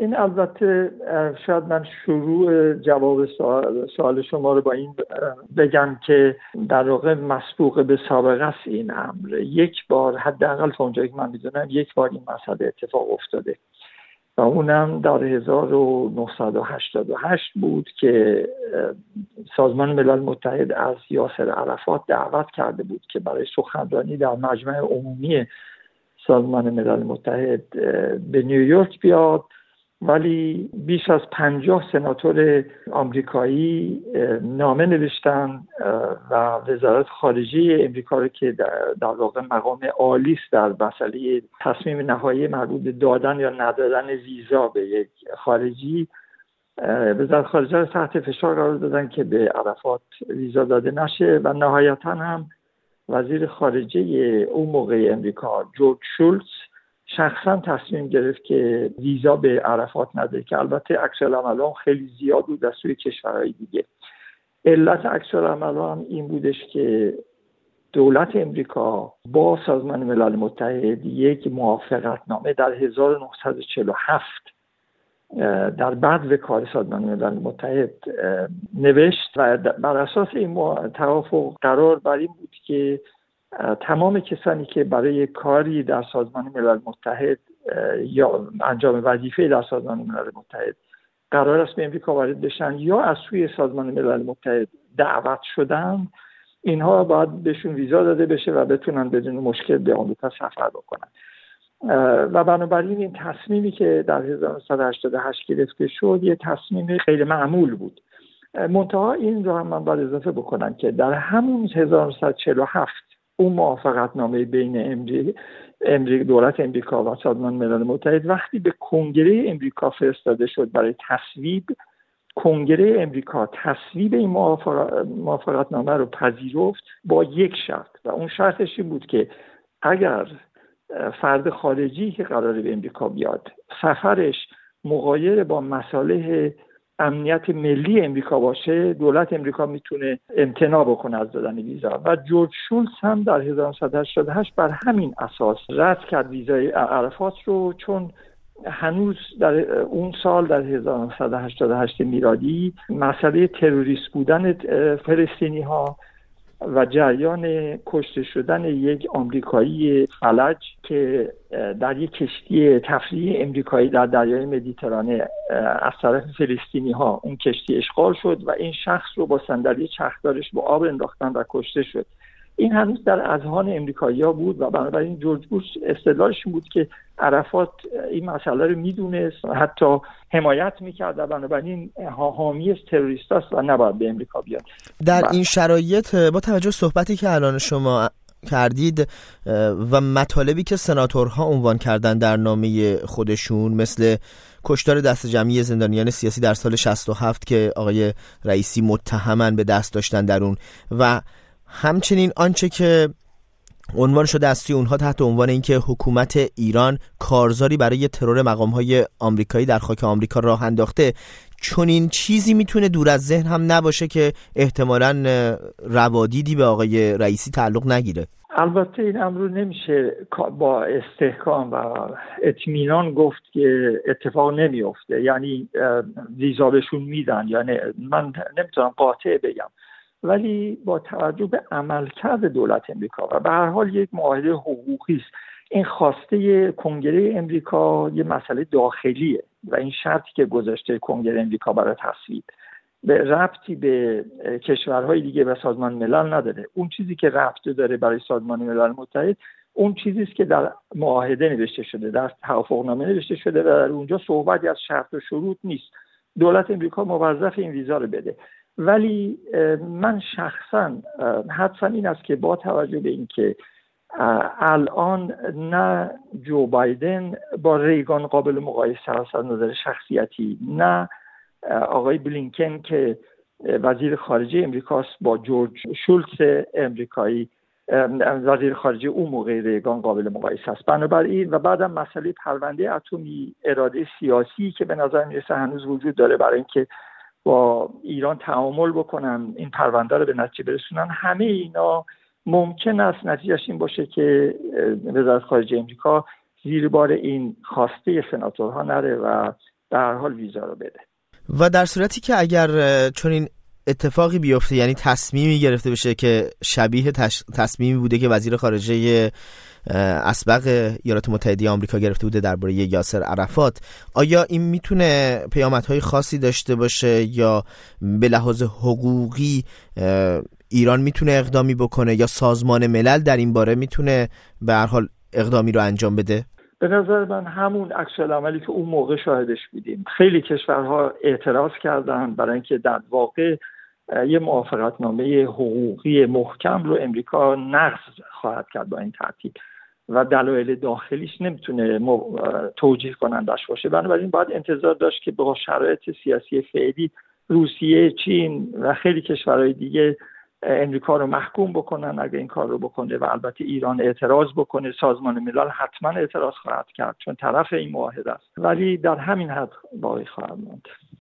این البته شاید من شروع جواب سوال, شما رو با این بگم که در واقع مسبوق به سابقه است این امر. یک بار حداقل تا اونجایی که من می‌دونم یک بار این مسئله اتفاق افتاده. و اونم در 1988 بود که سازمان ملل متحد از یاسر عرفات دعوت کرده بود که برای سخنرانی در مجمع عمومی سازمان ملل متحد به نیویورک بیاد. ولی بیش از پنجاه سناتور آمریکایی نامه نوشتن و وزارت خارجه امریکا رو که در واقع مقام عالی است در مسئله تصمیم نهایی مربوط به دادن یا ندادن ویزا به یک خارجی وزارت خارجه رو تحت فشار قرار دادن که به عرفات ویزا داده نشه و نهایتا هم وزیر خارجه اون موقع امریکا جورج شولز شخصا تصمیم گرفت که ویزا به عرفات نده که البته عکس العمل خیلی زیاد بود از سوی کشورهای دیگه. علت عکس العمل این بودش که دولت امریکا با سازمان ملل متحد یک موافقت نامه در 1947 در بعد کار سازمان ملل متحد نوشت و بر اساس این توافق قرار بر این بود که تمام کسانی که برای کاری در سازمان ملل متحد یا انجام وظیفه در سازمان ملل متحد قرار است به امریکا وارد بشن یا از سوی سازمان ملل متحد دعوت شدن اینها باید بهشون ویزا داده بشه و بتونن بدون مشکل به آمریکا سفر بکنن. و بنابراین این تصمیمی که در 1988 گرفته شد یه تصمیم خیلی معمول بود. منتها این رو هم من باید اضافه بکنم که در همون 1947 اون موافقت نامه بین امریک دولت امریکا و سازمان ملل متحد وقتی به کنگره امریکا فرستاده شد برای تصویب کنگره امریکا تصویب این موافقت نامه رو پذیرفت با یک شرط و اون شرطش این بود که اگر فرد خارجی که قراره به امریکا بیاد سفرش مقایر با مساله امنیت ملی امریکا باشه دولت امریکا می‌تونه امتناع بکنه از دادن ویزا. و جورج شولز هم در 1988 بر همین اساس رد کرد ویزای عرفات رو چون هنوز در اون سال در 1988 میلادی مسئله تروریست بودن فلسطینی ها و جریان کشته شدن یک آمریکایی فلج که در یک کشتی تفریحی امریکایی در دریای مدیترانه از طرف فلسطینی ها اون کشتی اشغال شد و این شخص رو با صندلی چرخدارش با آب انداختن و کشته شد. این هنوز در اذهان امریکایی ها بود و بنابراین جورج بوش استدلالش بود که عرفات این مسئله رو می‌دونست حتی حمایت می‌کرد و بنابراین حامی تروریست است و نباید به امریکا بیاد. در این شرایط با توجه صحبتی که الان شما کردید و مطالبی که سناتورها عنوان کردن در نامه خودشون مثل کشتار دست جمعی زندانیان سیاسی در سال 67 که آقای رئیسی متهمن به دست داشتن در اون و همچنین آنچه که عنوان شده از سوی اونها تحت عنوان اینکه حکومت ایران کارزاری برای ترور مقام های آمریکایی در خاک آمریکا راه انداخته چون این چیزی می‌تونه دور از ذهن هم نباشه که احتمالا روادیدی به آقای رئیسی تعلق نگیره. البته این امر نمیشه با استحکام و اطمینان گفت که اتفاق نمیافته. یعنی ویزا بهشون میدن. یعنی من نمی‌تونم قاطع بگم. ولی با توجه به عملکرد دولت امریکا و به هر حال یک معاهده حقوقی است این خواسته کنگره امریکا یه مسئله داخلیه و این شرطی که گذاشته کنگره امریکا برای تصویب به ربطی به کشورهای دیگه و سازمان ملل نداره. اون چیزی که ربط داره برای سازمان ملل متحد اون چیزی است که در معاهده نوشته شده در توافقنامه نوشته شده و در اونجا صحبتی از شرط و شروط نیست. دولت امریکا موظف این ویزا رو بده. ولی من شخصا حدسم این است که با توجه به اینکه الان نه جو بایدن با ریگان قابل مقایسه است از نظر شخصیتی نه آقای بلینکن که وزیر خارجه امریکاست با جورج شولتز امریکایی. وزیر خارجه اون موقع ریگان قابل مقایسه است. بنابراین و بعدم مسئله پرونده اتمی اراده سیاسی که به نظر می‌رسه هنوز وجود داره برای اینکه با ایران تعامل بکنن این پرونده رو به نتیجه برسونن همه اینا ممکن است نتیجهش این باشه که وزارت خارجه امریکا زیر بار این خواسته سناتورها نره و در حال ویزا رو بده. و در صورتی که اگر چون این اتفاقی بیفته یعنی تصمیمی گرفته بشه که شبیه تصمیمی بوده که وزیر خارجه اسبق ایالات متحده آمریکا گرفته بوده درباره یاسر عرفات. آیا این می‌تونه پیامدهای خاصی داشته باشه یا به لحاظ حقوقی ایران می‌تونه اقدامی بکنه یا سازمان ملل در این باره می‌تونه به هر حال اقدامی رو انجام بده؟ به نظر من همون عکس عملی که اون موقع شاهدش بودیم. خیلی کشورها اعتراض کردن برای اینکه در واقع یه موافقتنامه حقوقی محکم رو امریکا نقض خواهد کرد با این ترتیب و دلایل داخلیش نمی‌تونه توجیه کنندش باشه. بنابراین باید انتظار داشت که با شرایط سیاسی فعلی روسیه چین و خیلی کشورهای دیگه امریکا رو محکوم بکنن اگه این کار رو بکنه و البته ایران اعتراض بکنه سازمان ملل حتما اعتراض خواهد کرد چون طرف این معاهده است. ولی در همین حد باقی خواهد ماند.